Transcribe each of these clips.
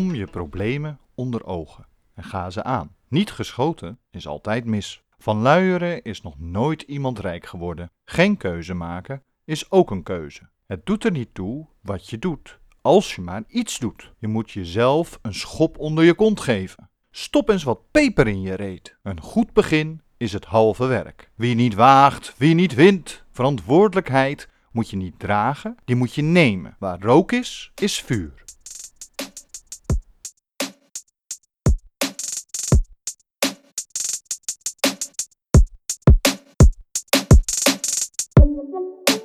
Voorkom je problemen onder ogen en ga ze aan. Niet geschoten is altijd mis. Van luieren is nog nooit iemand rijk geworden. Geen keuze maken is ook een keuze. Het doet er niet toe wat je doet, als je maar iets doet. Je moet jezelf een schop onder je kont geven. Stop eens wat peper in je reet. Een goed begin is het halve werk. Wie niet waagt, wie niet wint. Verantwoordelijkheid moet je niet dragen, die moet je nemen. Waar rook is, is vuur.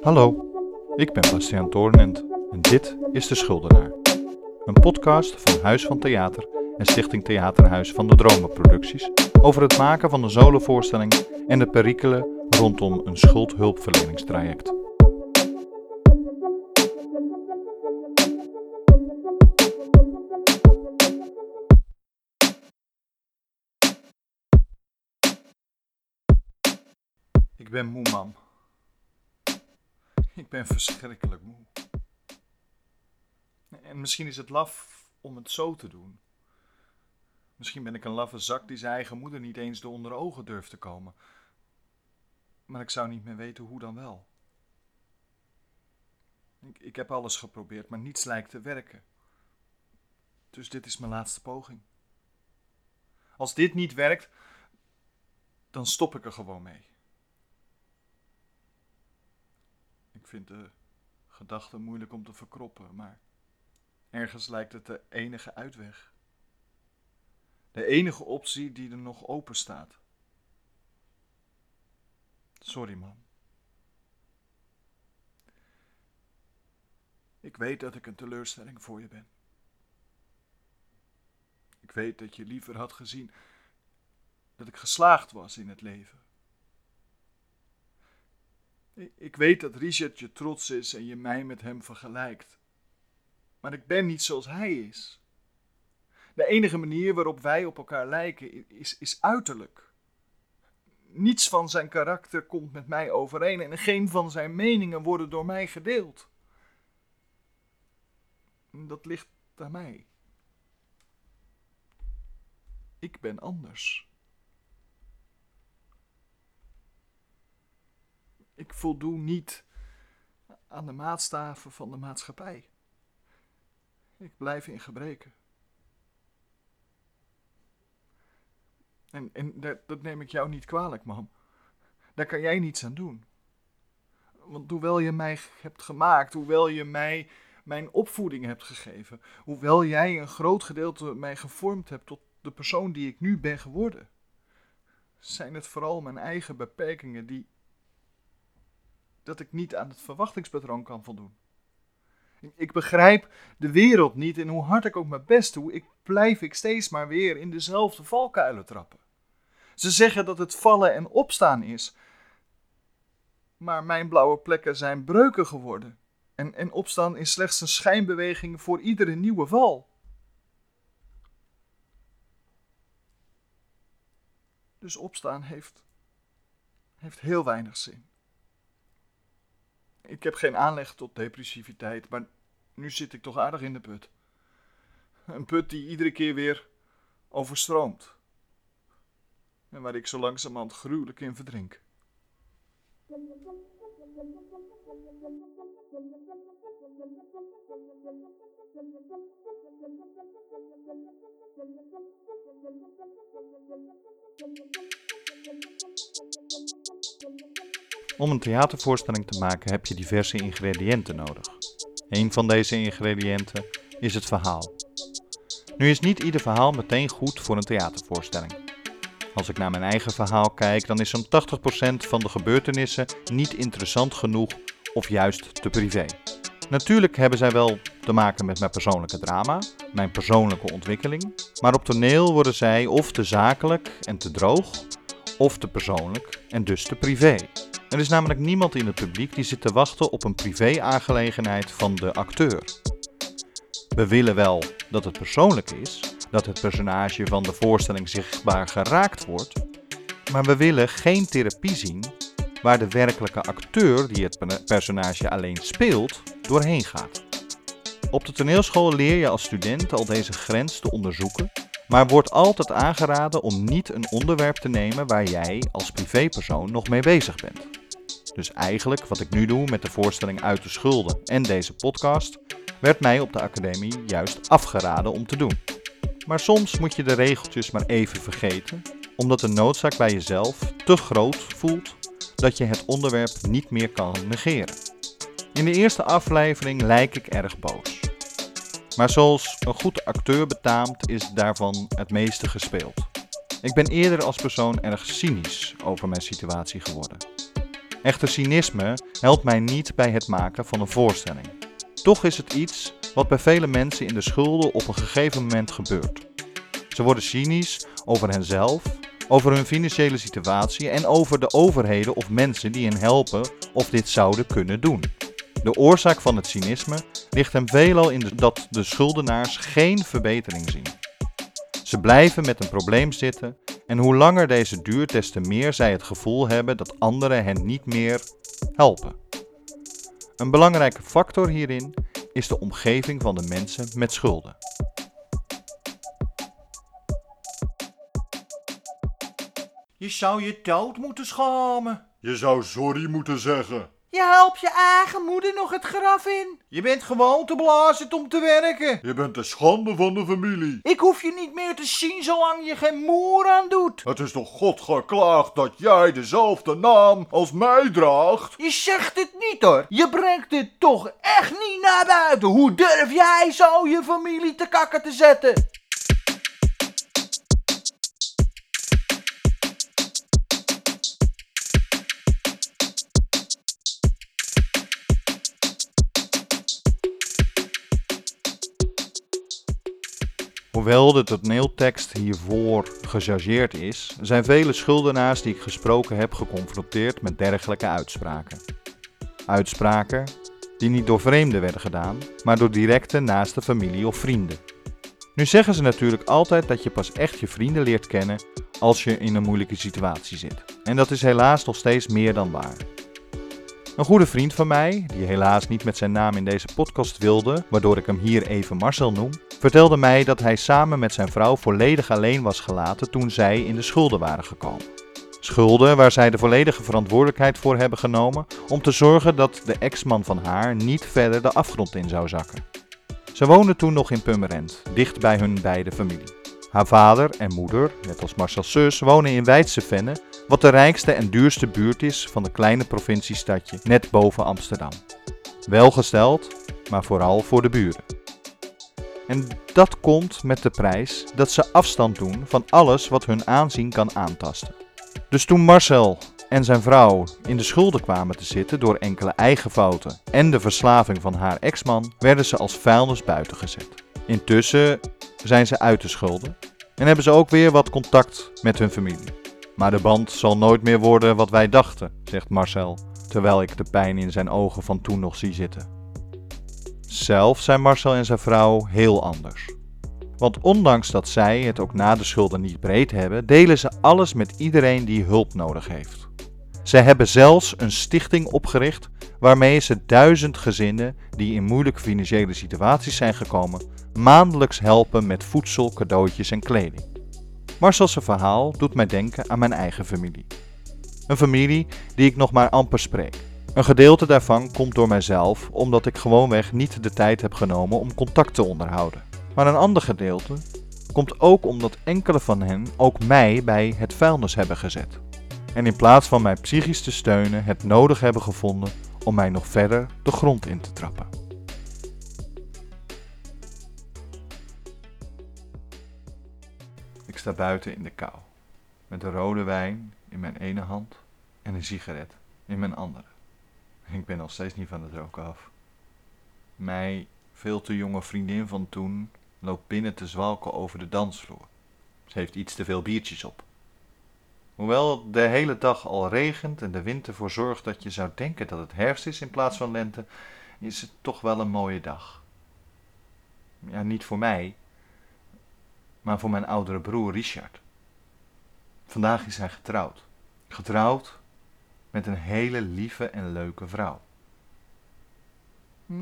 Hallo, ik ben Bastiaan Toornent en dit is De Schuldenaar. Een podcast van Huis van Theater en Stichting Theaterhuis van de Dromen Producties over het maken van een solovoorstelling en de perikelen rondom een schuldhulpverleningstraject. Ik ben moe, mam. Ik ben verschrikkelijk moe. En misschien is het laf om het zo te doen. Misschien ben ik een laffe zak die zijn eigen moeder niet eens door onder ogen durft te komen. Maar ik zou niet meer weten hoe dan wel. Ik, ik heb alles geprobeerd, maar niets lijkt te werken. Dus dit is mijn laatste poging. Als dit niet werkt, dan stop ik er gewoon mee. Ik vind de gedachte moeilijk om te verkroppen, maar ergens lijkt het de enige uitweg. De enige optie die er nog open staat. Sorry, man. Ik weet dat ik een teleurstelling voor je ben. Ik weet dat je liever had gezien dat ik geslaagd was in het leven. Ik weet dat Richard je trots is en je mij met hem vergelijkt. Maar ik ben niet zoals hij is. De enige manier waarop wij op elkaar lijken is, is uiterlijk. Niets van zijn karakter komt met mij overeen en geen van zijn meningen worden door mij gedeeld. Dat ligt aan mij. Ik ben anders. Ik voldoe niet aan de maatstaven van de maatschappij. Ik blijf in gebreken. En, en dat, dat neem ik jou niet kwalijk, man. Daar kan jij niets aan doen. Want hoewel je mij hebt gemaakt, hoewel je mij mijn opvoeding hebt gegeven, hoewel jij een groot gedeelte mij gevormd hebt tot de persoon die ik nu ben geworden, zijn het vooral mijn eigen beperkingen die dat ik niet aan het verwachtingspatroon kan voldoen. Ik begrijp de wereld niet en hoe hard ik ook mijn best doe, ik blijf ik steeds maar weer in dezelfde valkuilen trappen. Ze zeggen dat het vallen en opstaan is, maar mijn blauwe plekken zijn breuken geworden. En, en opstaan is slechts een schijnbeweging voor iedere nieuwe val. Dus opstaan heeft, heeft heel weinig zin. Ik heb geen aanleg tot depressiviteit, maar nu zit ik toch aardig in de put. Een put die iedere keer weer overstroomt. En waar ik zo langzamerhand gruwelijk in verdrink. Om een theatervoorstelling te maken heb je diverse ingrediënten nodig. Een van deze ingrediënten is het verhaal. Nu is niet ieder verhaal meteen goed voor een theatervoorstelling. Als ik naar mijn eigen verhaal kijk, dan is zo'n 80% van de gebeurtenissen niet interessant genoeg of juist te privé. Natuurlijk hebben zij wel te maken met mijn persoonlijke drama, mijn persoonlijke ontwikkeling, maar op toneel worden zij of te zakelijk en te droog, of te persoonlijk en dus te privé. Er is namelijk niemand in het publiek die zit te wachten op een privé-aangelegenheid van de acteur. We willen wel dat het persoonlijk is, dat het personage van de voorstelling zichtbaar geraakt wordt, maar we willen geen therapie zien waar de werkelijke acteur die het personage alleen speelt doorheen gaat. Op de toneelschool leer je als student al deze grens te onderzoeken, maar wordt altijd aangeraden om niet een onderwerp te nemen waar jij als privépersoon nog mee bezig bent. Dus eigenlijk wat ik nu doe met de voorstelling Uit de Schulden en deze podcast, werd mij op de academie juist afgeraden om te doen. Maar soms moet je de regeltjes maar even vergeten, omdat de noodzaak bij jezelf te groot voelt dat je het onderwerp niet meer kan negeren. In de eerste aflevering lijk ik erg boos. Maar zoals een goed acteur betaamt, is daarvan het meeste gespeeld. Ik ben eerder als persoon erg cynisch over mijn situatie geworden. Echter cynisme helpt mij niet bij het maken van een voorstelling. Toch is het iets wat bij vele mensen in de schulden op een gegeven moment gebeurt. Ze worden cynisch over henzelf, over hun financiële situatie en over de overheden of mensen die hen helpen of dit zouden kunnen doen. De oorzaak van het cynisme ligt hem veelal in dat de schuldenaars geen verbetering zien. Ze blijven met een probleem zitten en hoe langer deze duurt, des te meer zij het gevoel hebben dat anderen hen niet meer helpen. Een belangrijke factor hierin is de omgeving van de mensen met schulden. Je zou je dood moeten schamen. Je zou sorry moeten zeggen. Je helpt je eigen moeder nog het graf in. Je bent gewoon te blazen om te werken. Je bent de schande van de familie. Ik hoef je niet meer te zien zolang je geen moer aan doet. Het is toch God geklaagd dat jij dezelfde naam als mij draagt? Je zegt het niet hoor. Je brengt dit toch echt niet naar buiten. Hoe durf jij zo je familie te kakken te zetten? Hoewel de toneeltekst hiervoor gechargeerd is, zijn vele schuldenaars die ik gesproken heb geconfronteerd met dergelijke uitspraken. Uitspraken die niet door vreemden werden gedaan, maar door directe naaste familie of vrienden. Nu zeggen ze natuurlijk altijd dat je pas echt je vrienden leert kennen als je in een moeilijke situatie zit. En dat is helaas nog steeds meer dan waar. Een goede vriend van mij, die helaas niet met zijn naam in deze podcast wilde, waardoor ik hem hier even Marcel noem, vertelde mij dat hij samen met zijn vrouw volledig alleen was gelaten toen zij in de schulden waren gekomen. Schulden waar zij de volledige verantwoordelijkheid voor hebben genomen om te zorgen dat de ex-man van haar niet verder de afgrond in zou zakken. Ze woonden toen nog in Purmerend, dicht bij hun beide familie. Haar vader en moeder, net als Marcel's zus, wonen in Weidse Venne, wat de rijkste en duurste buurt is van de kleine provinciestadje net boven Amsterdam. Welgesteld, maar vooral voor de buren. En dat komt met de prijs dat ze afstand doen van alles wat hun aanzien kan aantasten. Dus toen Marcel en zijn vrouw in de schulden kwamen te zitten door enkele eigen fouten en de verslaving van haar ex-man, werden ze als vuilnis buiten gezet. Intussen zijn ze uit de schulden en hebben ze ook weer wat contact met hun familie. Maar de band zal nooit meer worden wat wij dachten, zegt Marcel, terwijl ik de pijn in zijn ogen van toen nog zie zitten. Zelf zijn Marcel en zijn vrouw heel anders. Want ondanks dat zij het ook na de schulden niet breed hebben, delen ze alles met iedereen die hulp nodig heeft. Zij hebben zelfs een stichting opgericht waarmee ze duizend gezinnen die in moeilijke financiële situaties zijn gekomen, maandelijks helpen met voedsel, cadeautjes en kleding. Marcel's verhaal doet mij denken aan mijn eigen familie. Een familie die ik nog maar amper spreek. Een gedeelte daarvan komt door mijzelf omdat ik gewoonweg niet de tijd heb genomen om contact te onderhouden. Maar een ander gedeelte komt ook omdat enkele van hen ook mij bij het vuilnis hebben gezet. En in plaats van mij psychisch te steunen, het nodig hebben gevonden om mij nog verder de grond in te trappen. Ik sta buiten in de kou, met de rode wijn in mijn ene hand en een sigaret in mijn andere. Ik ben nog steeds niet van het roken af. Mijn veel te jonge vriendin van toen loopt binnen te zwalken over de dansvloer. Ze heeft iets te veel biertjes op. Hoewel de hele dag al regent en de wind ervoor zorgt dat je zou denken dat het herfst is in plaats van lente, is het toch wel een mooie dag. Ja, niet voor mij, maar voor mijn oudere broer Richard. Vandaag is hij getrouwd. Getrouwd met een hele lieve en leuke vrouw.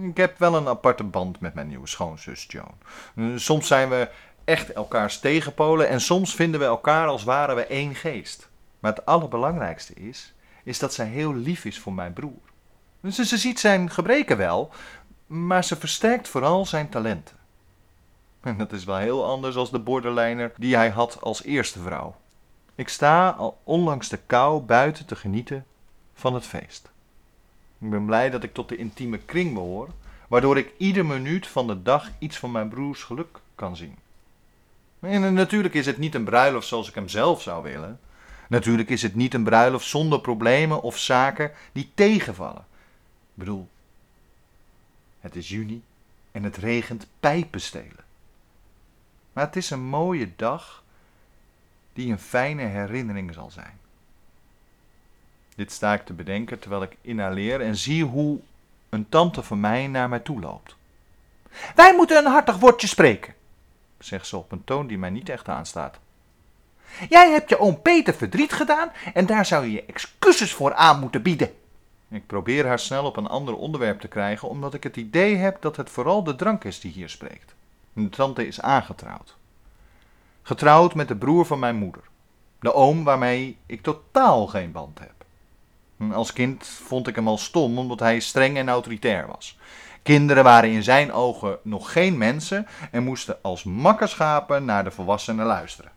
Ik heb wel een aparte band met mijn nieuwe schoonzus Joan. Soms zijn we echt elkaars tegenpolen en soms vinden we elkaar als waren we één geest. Maar het allerbelangrijkste is, is dat zij heel lief is voor mijn broer. Ze, ziet zijn gebreken wel, maar ze versterkt vooral zijn talenten. En dat is wel heel anders als de borderliner die hij had als eerste vrouw. Ik sta al ondanks de kou buiten te genieten van het feest. Ik ben blij dat ik tot de intieme kring behoor, waardoor ik ieder minuut van de dag iets van mijn broers geluk kan zien. En natuurlijk is het niet een bruiloft zoals ik hem zelf zou willen. Natuurlijk is het niet een bruiloft zonder problemen of zaken die tegenvallen. Ik bedoel, het is juni en het regent pijpenstelen. Maar het is een mooie dag die een fijne herinnering zal zijn. Dit sta ik te bedenken terwijl ik inhaleer en zie hoe een tante van mij naar mij toe loopt. Wij moeten een hartig woordje spreken. Zegt ze op een toon die mij niet echt aanstaat. Jij hebt je oom Peter verdriet gedaan en daar zou je je excuses voor aan moeten bieden. Ik probeer haar snel op een ander onderwerp te krijgen, omdat ik het idee heb dat het vooral de drank is die hier spreekt. De tante is aangetrouwd. Getrouwd met de broer van mijn moeder. De oom waarmee ik totaal geen band heb. Als kind vond ik hem al stom omdat hij streng en autoritair was. Kinderen waren in zijn ogen nog geen mensen en moesten als makkerschapen naar de volwassenen luisteren.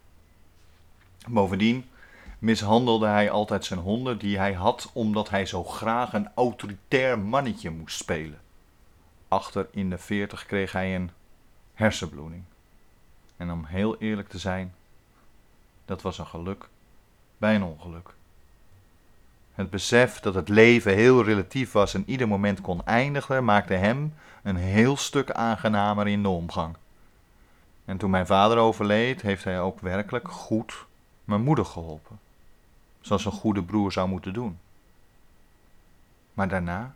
Bovendien mishandelde hij altijd zijn honden die hij had omdat hij zo graag een autoritair mannetje moest spelen. Achter in de veertig kreeg hij een hersenbloeding. En om heel eerlijk te zijn, dat was een geluk bij een ongeluk. Het besef dat het leven heel relatief was en ieder moment kon eindigen, maakte hem een heel stuk aangenamer in de omgang. En toen mijn vader overleed, heeft hij ook werkelijk goed mijn moeder geholpen. Zoals een goede broer zou moeten doen. Maar daarna?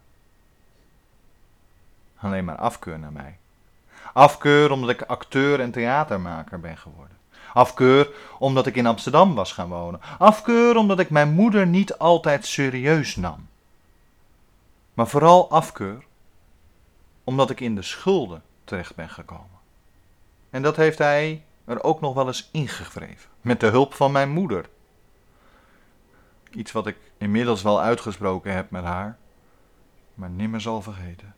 Alleen maar afkeur naar mij. Afkeur omdat ik acteur en theatermaker ben geworden. Afkeur omdat ik in Amsterdam was gaan wonen. Afkeur omdat ik mijn moeder niet altijd serieus nam. Maar vooral afkeur omdat ik in de schulden terecht ben gekomen. En dat heeft hij er ook nog wel eens ingewreven. Met de hulp van mijn moeder. Iets wat ik inmiddels wel uitgesproken heb met haar, maar nimmer zal vergeten.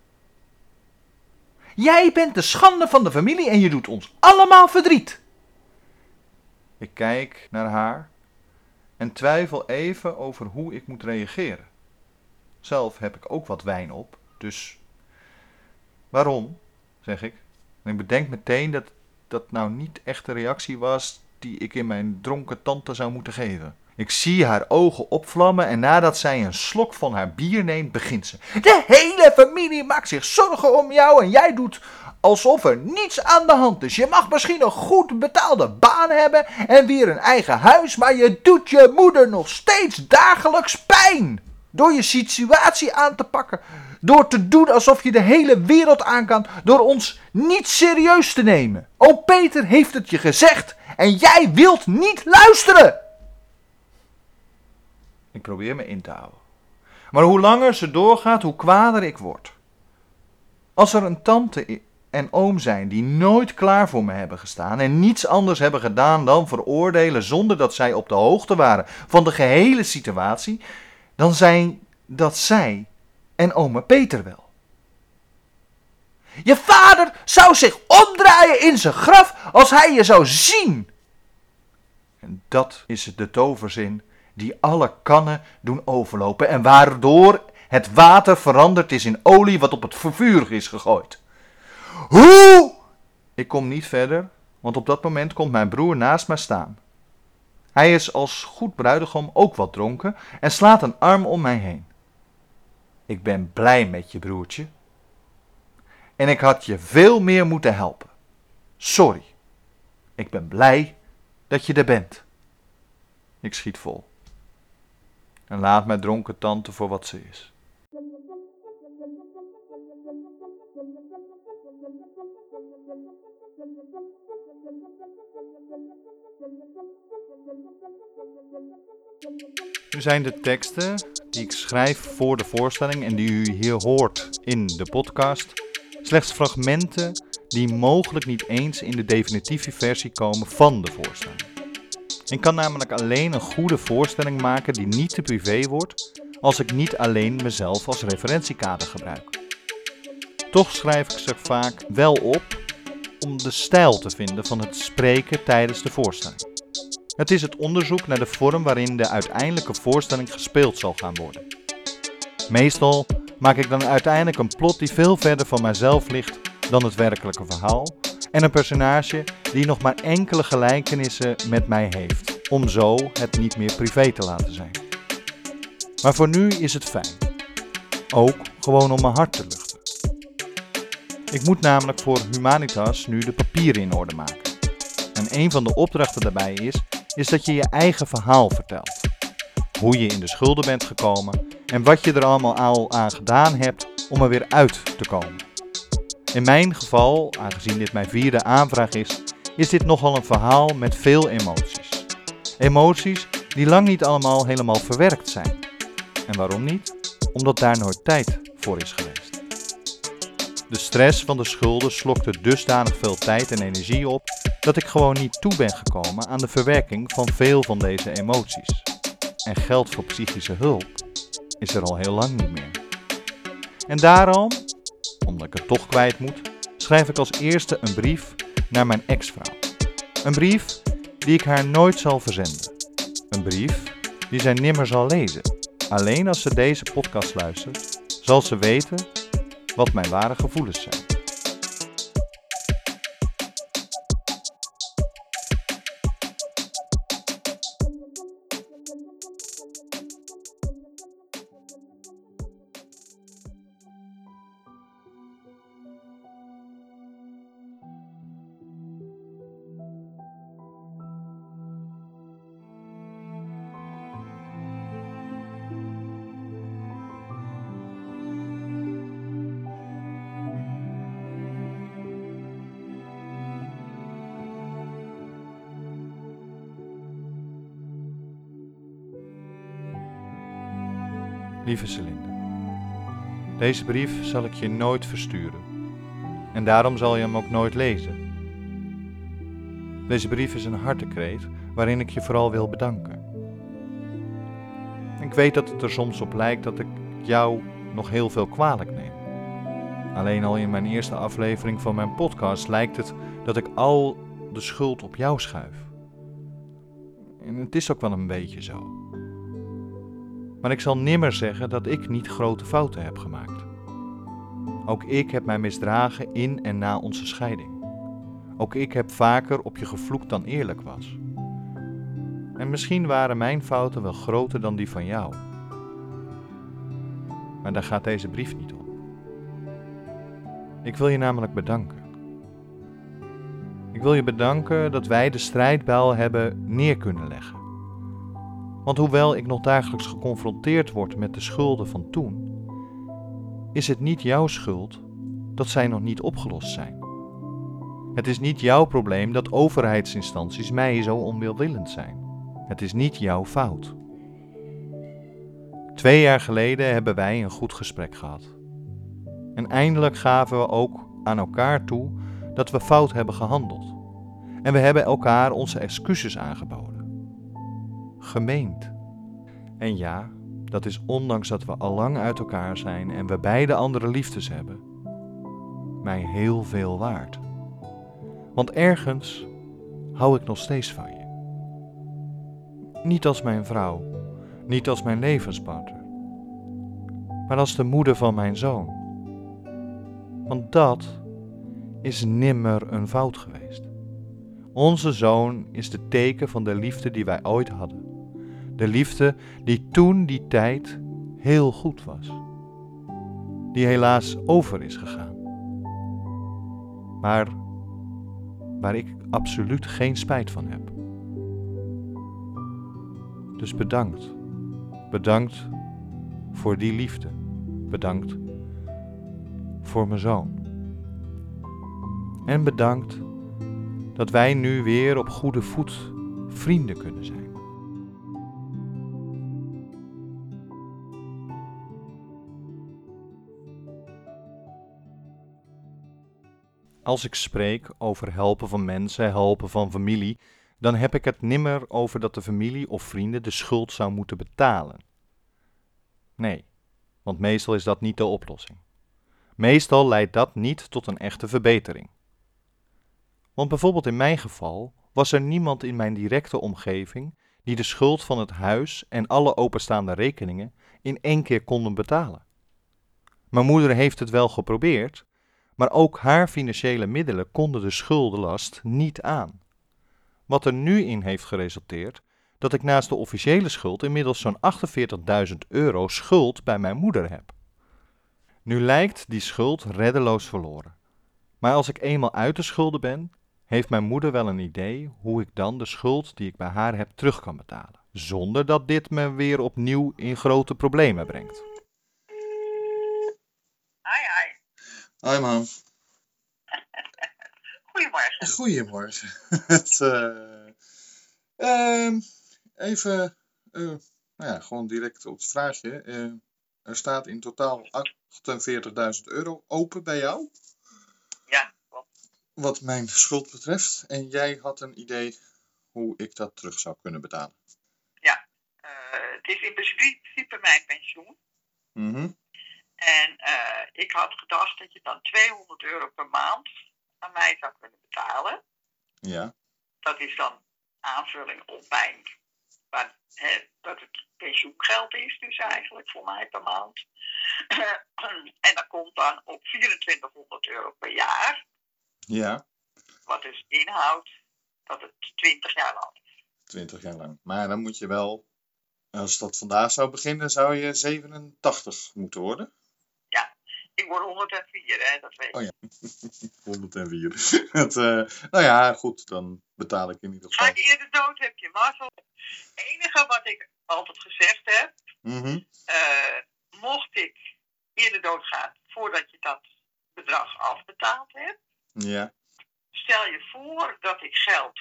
Jij bent de schande van de familie en je doet ons allemaal verdriet. Ik kijk naar haar en twijfel even over hoe ik moet reageren. Zelf heb ik ook wat wijn op, dus. Waarom? zeg ik. En ik bedenk meteen dat dat nou niet echt de reactie was die ik in mijn dronken tante zou moeten geven. Ik zie haar ogen opvlammen en nadat zij een slok van haar bier neemt, begint ze. De hele familie maakt zich zorgen om jou en jij doet alsof er niets aan de hand is. Je mag misschien een goed betaalde baan hebben en weer een eigen huis, maar je doet je moeder nog steeds dagelijks pijn. Door je situatie aan te pakken, door te doen alsof je de hele wereld aan kan, door ons niet serieus te nemen. Oom Peter heeft het je gezegd en jij wilt niet luisteren. Ik probeer me in te houden. Maar hoe langer ze doorgaat, hoe kwader ik word. Als er een tante en oom zijn die nooit klaar voor me hebben gestaan en niets anders hebben gedaan dan veroordelen zonder dat zij op de hoogte waren van de gehele situatie, dan zijn dat zij en oma Peter wel. Je vader zou zich omdraaien in zijn graf als hij je zou zien. En dat is de toverzin die alle kannen doen overlopen en waardoor het water veranderd is in olie wat op het vuur is gegooid. Hoe? Ik kom niet verder, want op dat moment komt mijn broer naast mij staan. Hij is als goed bruidegom ook wat dronken en slaat een arm om mij heen. Ik ben blij met je broertje. En ik had je veel meer moeten helpen. Sorry. Ik ben blij dat je er bent. Ik schiet vol. En laat mijn dronken tante voor wat ze is. Nu zijn de teksten die ik schrijf voor de voorstelling en die u hier hoort in de podcast slechts fragmenten die mogelijk niet eens in de definitieve versie komen van de voorstelling. Ik kan namelijk alleen een goede voorstelling maken die niet te privé wordt als ik niet alleen mezelf als referentiekader gebruik. Toch schrijf ik ze vaak wel op om de stijl te vinden van het spreken tijdens de voorstelling. Het is het onderzoek naar de vorm waarin de uiteindelijke voorstelling gespeeld zal gaan worden. Meestal maak ik dan uiteindelijk een plot die veel verder van mijzelf ligt dan het werkelijke verhaal en een personage die nog maar enkele gelijkenissen met mij heeft, om zo het niet meer privé te laten zijn. Maar voor nu is het fijn. Ook gewoon om mijn hart te luchten. Ik moet namelijk voor Humanitas nu de papieren in orde maken. En een van de opdrachten daarbij is, is dat je je eigen verhaal vertelt. Hoe je in de schulden bent gekomen en wat je er allemaal al aan gedaan hebt om er weer uit te komen. In mijn geval, aangezien dit mijn vierde aanvraag is, is dit nogal een verhaal met veel emoties. Emoties die lang niet allemaal helemaal verwerkt zijn. En waarom niet? Omdat daar nooit tijd voor is geweest. De stress van de schulden slokte dusdanig veel tijd en energie op dat ik gewoon niet toe ben gekomen aan de verwerking van veel van deze emoties. En geld voor psychische hulp is er al heel lang niet meer. En daarom, omdat ik het toch kwijt moet, schrijf ik als eerste een brief naar mijn ex-vrouw. Een brief die ik haar nooit zal verzenden. Een brief die zij nimmer zal lezen. Alleen als ze deze podcast luistert, zal ze weten wat mijn ware gevoelens zijn. Lieve deze brief zal ik je nooit versturen en daarom zal je hem ook nooit lezen. Deze brief is een hartekreet waarin ik je vooral wil bedanken. Ik weet dat het er soms op lijkt dat ik jou nog heel veel kwalijk neem. Alleen al in mijn eerste aflevering van mijn podcast lijkt het dat ik al de schuld op jou schuif. En het is ook wel een beetje zo. Maar ik zal nimmer zeggen dat ik niet grote fouten heb gemaakt. Ook ik heb mij misdragen in en na onze scheiding. Ook ik heb vaker op je gevloekt dan eerlijk was. En misschien waren mijn fouten wel groter dan die van jou. Maar daar gaat deze brief niet om. Ik wil je namelijk bedanken. Ik wil je bedanken dat wij de strijdbijl hebben neer kunnen leggen. Want hoewel ik nog dagelijks geconfronteerd word met de schulden van toen, is het niet jouw schuld dat zij nog niet opgelost zijn. Het is niet jouw probleem dat overheidsinstanties mij zo onwilwillend zijn. Het is niet jouw fout. Twee jaar geleden hebben wij een goed gesprek gehad. En eindelijk gaven we ook aan elkaar toe dat we fout hebben gehandeld. En we hebben elkaar onze excuses aangeboden gemeend. En ja, dat is ondanks dat we al lang uit elkaar zijn en we beide andere liefdes hebben, mij heel veel waard. Want ergens hou ik nog steeds van je. Niet als mijn vrouw, niet als mijn levenspartner, maar als de moeder van mijn zoon. Want dat is nimmer een fout geweest. Onze zoon is de teken van de liefde die wij ooit hadden. De liefde die toen die tijd heel goed was. Die helaas over is gegaan. Maar waar ik absoluut geen spijt van heb. Dus bedankt. Bedankt voor die liefde. Bedankt voor mijn zoon. En bedankt dat wij nu weer op goede voet vrienden kunnen zijn. Als ik spreek over helpen van mensen, helpen van familie, dan heb ik het nimmer over dat de familie of vrienden de schuld zou moeten betalen. Nee, want meestal is dat niet de oplossing. Meestal leidt dat niet tot een echte verbetering. Want bijvoorbeeld in mijn geval was er niemand in mijn directe omgeving die de schuld van het huis en alle openstaande rekeningen in één keer konden betalen. Mijn moeder heeft het wel geprobeerd, maar ook haar financiële middelen konden de schuldenlast niet aan. Wat er nu in heeft geresulteerd dat ik naast de officiële schuld inmiddels zo'n 48.000 euro schuld bij mijn moeder heb. Nu lijkt die schuld reddeloos verloren. Maar als ik eenmaal uit de schulden ben, heeft mijn moeder wel een idee hoe ik dan de schuld die ik bij haar heb terug kan betalen, zonder dat dit me weer opnieuw in grote problemen brengt. Hoi man. Goedemorgen. Goedemorgen. Het, eh, ehm, even, eh, nou ja, gewoon direct op het vraagje. Eh, er staat in totaal 48.000 euro open bij jou, Ja, klopt. wat mijn schuld betreft. En jij had een idee hoe ik dat terug zou kunnen betalen. Eh, het is in principe mijn pensioen. Mhm. En eh, ik had gedacht dat je dan 200 euro per maand aan mij zou kunnen betalen. Ja. Dat is dan aanvulling op mijn, waar, hè, dat het pensioengeld is dus eigenlijk voor mij per maand. en dat komt dan op 2400 euro per jaar. Ja. Wat dus inhoudt dat het 20 jaar lang is. 20 jaar lang. Maar dan moet je wel, als dat vandaag zou beginnen, zou je 87 moeten worden. Ik word 104, hè, dat weet je. Oh ja. 104. Het, eh, nou ja, goed, dan betaal ik in ieder Ga geval. ik eerder dood, heb je mazzel. Het enige wat ik altijd gezegd heb, Mhm. eh, mocht ik eerder doodgaan voordat je dat bedrag afbetaald hebt, Ja. stel je voor dat ik geld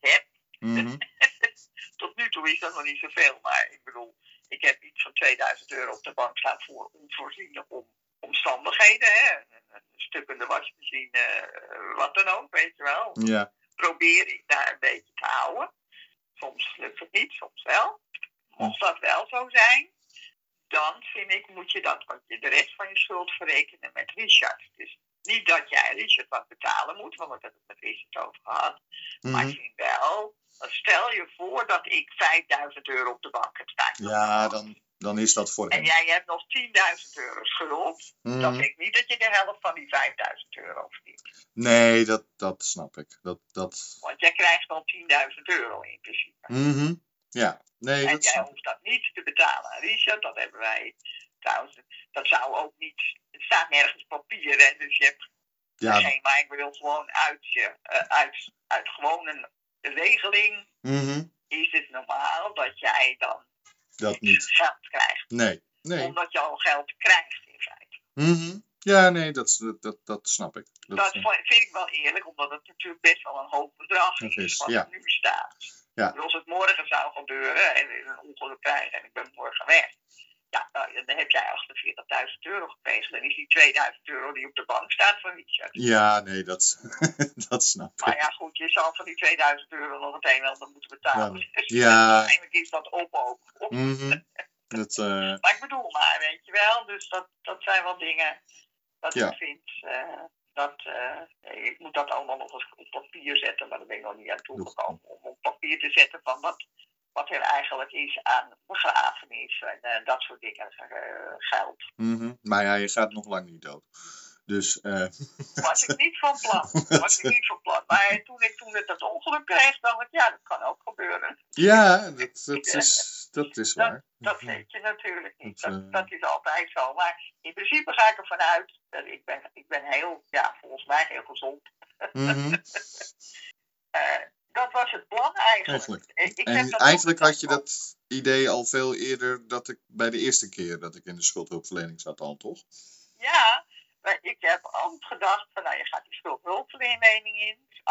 heb. Mhm. Tot nu toe is dat nog niet zoveel, maar ik bedoel, ik heb iets van 2000 euro op de bank staan voor onvoorziene om, omstandigheden. Hè? Een, stuk in de wasmachine, eh, wat dan ook, weet je wel. Ja. probeer ik daar een beetje te houden. Soms lukt het niet, soms wel. Mocht dat wel zo zijn, dan vind ik, moet je dat, want je de rest van je schuld verrekenen met Richard. Dus niet dat jij Richard wat betalen moet, want we hebben het met Richard over gehad. Maar Mhm. ik vind wel, stel je voor dat ik 5000 euro op de bank heb staan. Ja, dan, dan is dat voor En hem. jij hebt nog 10.000 euro schuld. Dan Mhm. vind ik niet dat je de helft van die 5000 euro verdient. Nee, dat, dat snap ik. Dat, dat... Want jij krijgt dan 10.000 euro in principe. Mhm. Ja, nee, En dat jij hoeft dat niet te betalen aan Richard. Dat hebben wij trouwens. Dat zou ook niet. Het staat nergens papier, hè, dus je hebt Ja, geen. Maar ik wil gewoon uit, je, eh, uit, uit gewoon een regeling. mhm. Is het normaal dat jij dan dat niet. geld krijgt? Nee, nee. Omdat je al geld krijgt in feite. Mhm. Ja, nee, dat, dat, dat, dat snap ik. Dat, Dat vind ik wel eerlijk, omdat het natuurlijk best wel een hoog bedrag is, is, wat ja. er nu staat. Ja. Dus Als het morgen zou gebeuren en ik een ongeluk krijg en ik ben morgen weg. Ja, dan heb jij 48.000 euro gekregen. Dan is die 2000 euro die op de bank staat van Richard. ja, nee, dat, dat snap Maar ik. ja, goed, je zal van die 2000 euro nog het een en ander moeten betalen. Dus Ja. Uiteindelijk is dat op ook. Mhm. Dat, eh, Maar ik bedoel maar, weet je wel. Dus dat, dat zijn wel dingen dat Ja. ik vind. eh, dat, eh, ik moet dat allemaal nog eens op papier zetten, maar daar ben ik nog niet aan toegekomen. Om op papier te zetten van wat, wat er eigenlijk is aan begrafenis en eh, dat soort dingen, eh, geld. mhm. Maar ja, je gaat nog lang niet dood. Dus, eh, Was ik niet van plan. Was ik niet van plan. Maar toen ik toen ik dat ongeluk kreeg, dacht ik, ja, dat kan ook gebeuren. ja, dat, dat, is, dat is waar. Dat weet je natuurlijk niet. Dat, is altijd zo. Maar in principe ga ik ervan uit dat ik ben, ik ben heel, ja, volgens mij heel gezond. Eh, dat was het plan eigenlijk. Eigenlijk. Ik, En eigenlijk had je dat idee al veel eerder dat ik bij de eerste keer dat ik in de schuldhulpverlening zat al, toch? Ja, maar ik heb altijd gedacht van, nou, je gaat die schuldhulpverlening in, dus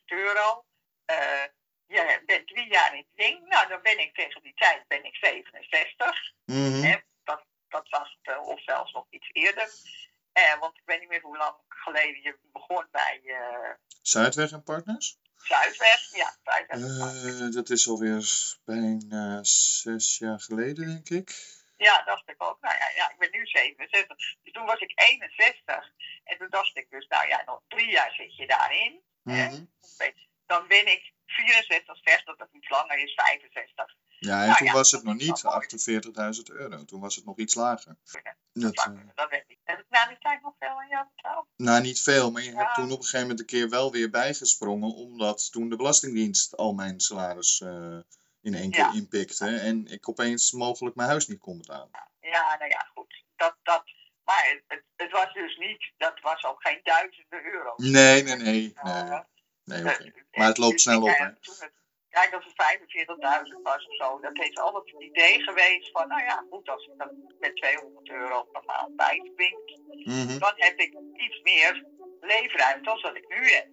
48.000 euro. Eh, je bent drie jaar in het ding. Nou, dan ben ik tegen die tijd ben ik 67. Mhm. Dat, dat was het, eh, of zelfs nog iets eerder. Eh, want ik weet niet meer hoe lang geleden je begon bij eh, Zuidweg en Partners? Zuidwest. Ja, Zuidwest. Eh, dat is alweer bijna zes jaar geleden, denk ik. Ja, dacht ik ook. Nou ja, ja, ik ben nu 67. Dus toen was ik 61. En toen dacht ik dus, nou ja, nog drie jaar zit je daarin. Mhm. Dan ben ik 64, 60, dat iets langer is, 65. Ja, en Nou toen ja, was het nog niet wel mooi. 48.000 euro. Toen was het nog iets lager. Dat, Dat, eh, dat weet ik. Heb ik na die tijd nog veel aan jou betaald? nou, niet veel, maar je hebt toen op een gegeven moment een keer wel weer bijgesprongen, omdat toen de Belastingdienst al mijn salaris eh, in één keer inpikte en ik opeens mogelijk mijn huis niet kon betalen. Ja, nou ja, goed. Dat, dat, maar het, het was dus niet, dat was ook geen duizenden euro's. Nee, nee, nee. Nee. Maar het loopt snel op, hè? Kijk, als het 45.000 was of zo, dat heeft altijd het idee geweest van, nou ja, goed, als ik dat met 200 euro per maand bijspringt, Mhm. dan heb ik iets meer leefruimte dan dat ik nu heb.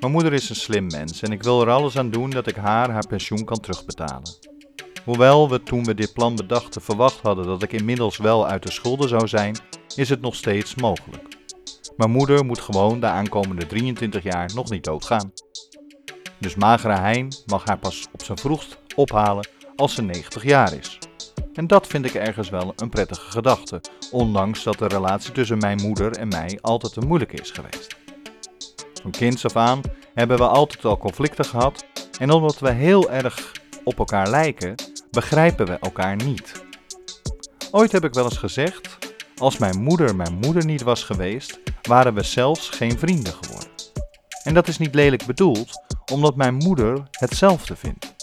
Mijn moeder is een slim mens en ik wil er alles aan doen dat ik haar haar pensioen kan terugbetalen. Hoewel we toen we dit plan bedachten verwacht hadden dat ik inmiddels wel uit de schulden zou zijn, is het nog steeds mogelijk. Mijn moeder moet gewoon de aankomende 23 jaar nog niet doodgaan. Dus magere Hein mag haar pas op zijn vroegst ophalen als ze 90 jaar is. En dat vind ik ergens wel een prettige gedachte, ondanks dat de relatie tussen mijn moeder en mij altijd een moeilijke is geweest. Van kinds af aan hebben we altijd al conflicten gehad en omdat we heel erg op elkaar lijken, begrijpen we elkaar niet. Ooit heb ik wel eens gezegd: als mijn moeder mijn moeder niet was geweest, waren we zelfs geen vrienden geworden. En dat is niet lelijk bedoeld, omdat mijn moeder hetzelfde vindt.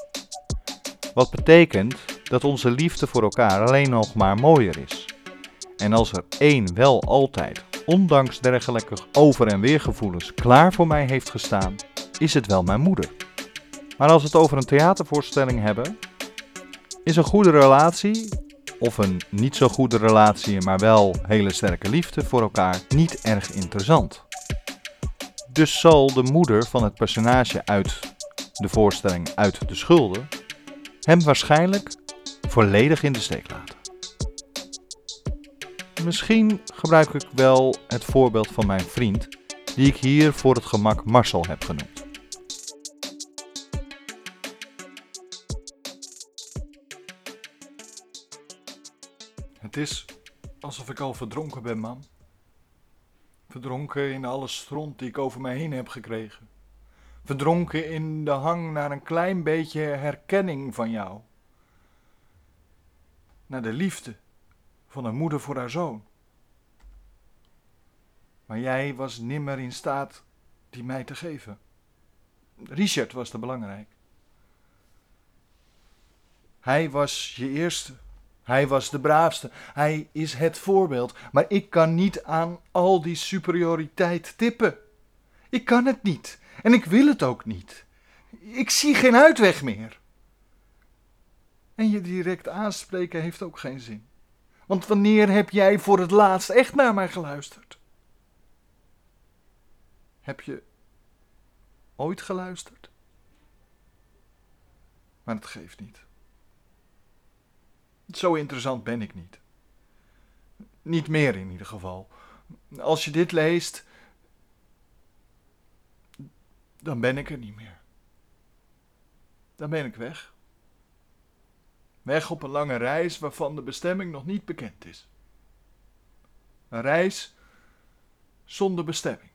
Wat betekent dat onze liefde voor elkaar alleen nog maar mooier is. En als er één wel altijd, ondanks dergelijke over- en weergevoelens, klaar voor mij heeft gestaan, is het wel mijn moeder. Maar als we het over een theatervoorstelling hebben, is een goede relatie, of een niet zo goede relatie, maar wel hele sterke liefde voor elkaar, niet erg interessant. Dus zal de moeder van het personage uit de voorstelling Uit de Schulden hem waarschijnlijk volledig in de steek laten. Misschien gebruik ik wel het voorbeeld van mijn vriend, die ik hier voor het gemak Marcel heb genoemd. Het is alsof ik al verdronken ben, man. Verdronken in alle stront die ik over me heen heb gekregen. Verdronken in de hang naar een klein beetje herkenning van jou. Naar de liefde van een moeder voor haar zoon. Maar jij was nimmer in staat die mij te geven. Richard was te belangrijk. Hij was je eerste. Hij was de braafste. Hij is het voorbeeld. Maar ik kan niet aan al die superioriteit tippen. Ik kan het niet. En ik wil het ook niet. Ik zie geen uitweg meer. En je direct aanspreken heeft ook geen zin. Want wanneer heb jij voor het laatst echt naar mij geluisterd? Heb je ooit geluisterd? Maar het geeft niet. Zo interessant ben ik niet. Niet meer in ieder geval. Als je dit leest, dan ben ik er niet meer. Dan ben ik weg. Weg op een lange reis waarvan de bestemming nog niet bekend is. Een reis zonder bestemming.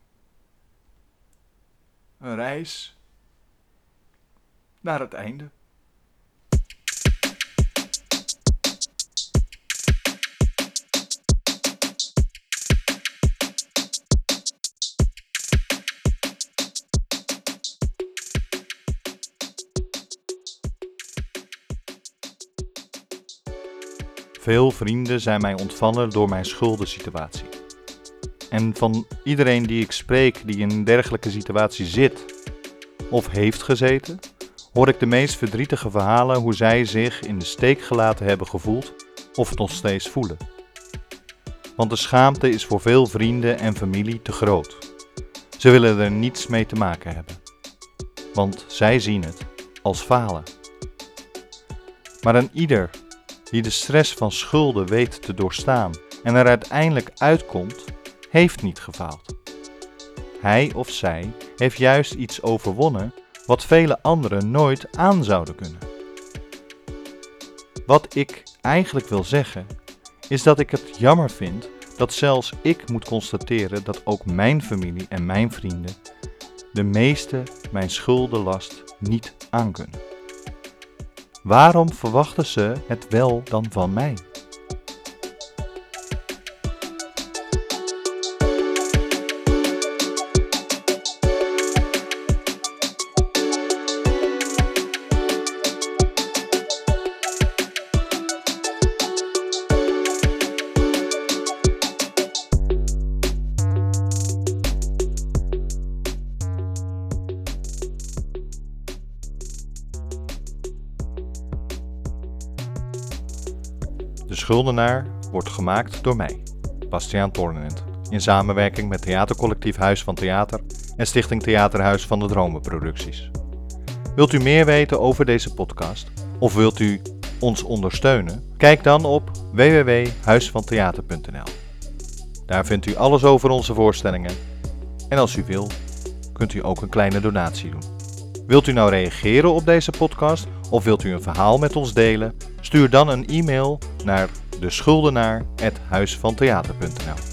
Een reis naar het einde. Veel vrienden zijn mij ontvallen door mijn schuldensituatie. En van iedereen die ik spreek die in een dergelijke situatie zit of heeft gezeten, hoor ik de meest verdrietige verhalen hoe zij zich in de steek gelaten hebben gevoeld of het nog steeds voelen. Want de schaamte is voor veel vrienden en familie te groot. Ze willen er niets mee te maken hebben, want zij zien het als falen. Maar een ieder die de stress van schulden weet te doorstaan en er uiteindelijk uitkomt, heeft niet gefaald. Hij of zij heeft juist iets overwonnen wat vele anderen nooit aan zouden kunnen. Wat ik eigenlijk wil zeggen, is dat ik het jammer vind dat zelfs ik moet constateren dat ook mijn familie en mijn vrienden de meeste mijn schuldenlast niet aankunnen. Waarom verwachten ze het wel dan van mij? Schuldenaar wordt gemaakt door mij, Bastiaan Toornent, in samenwerking met Theatercollectief Huis van Theater en Stichting Theaterhuis van de Dromen Producties. Wilt u meer weten over deze podcast of wilt u ons ondersteunen? Kijk dan op www.huisvantheater.nl. Daar vindt u alles over onze voorstellingen en als u wil, kunt u ook een kleine donatie doen. Wilt u nou reageren op deze podcast of wilt u een verhaal met ons delen? Stuur dan een e-mail naar deschuldenaar.huisvantheater.nl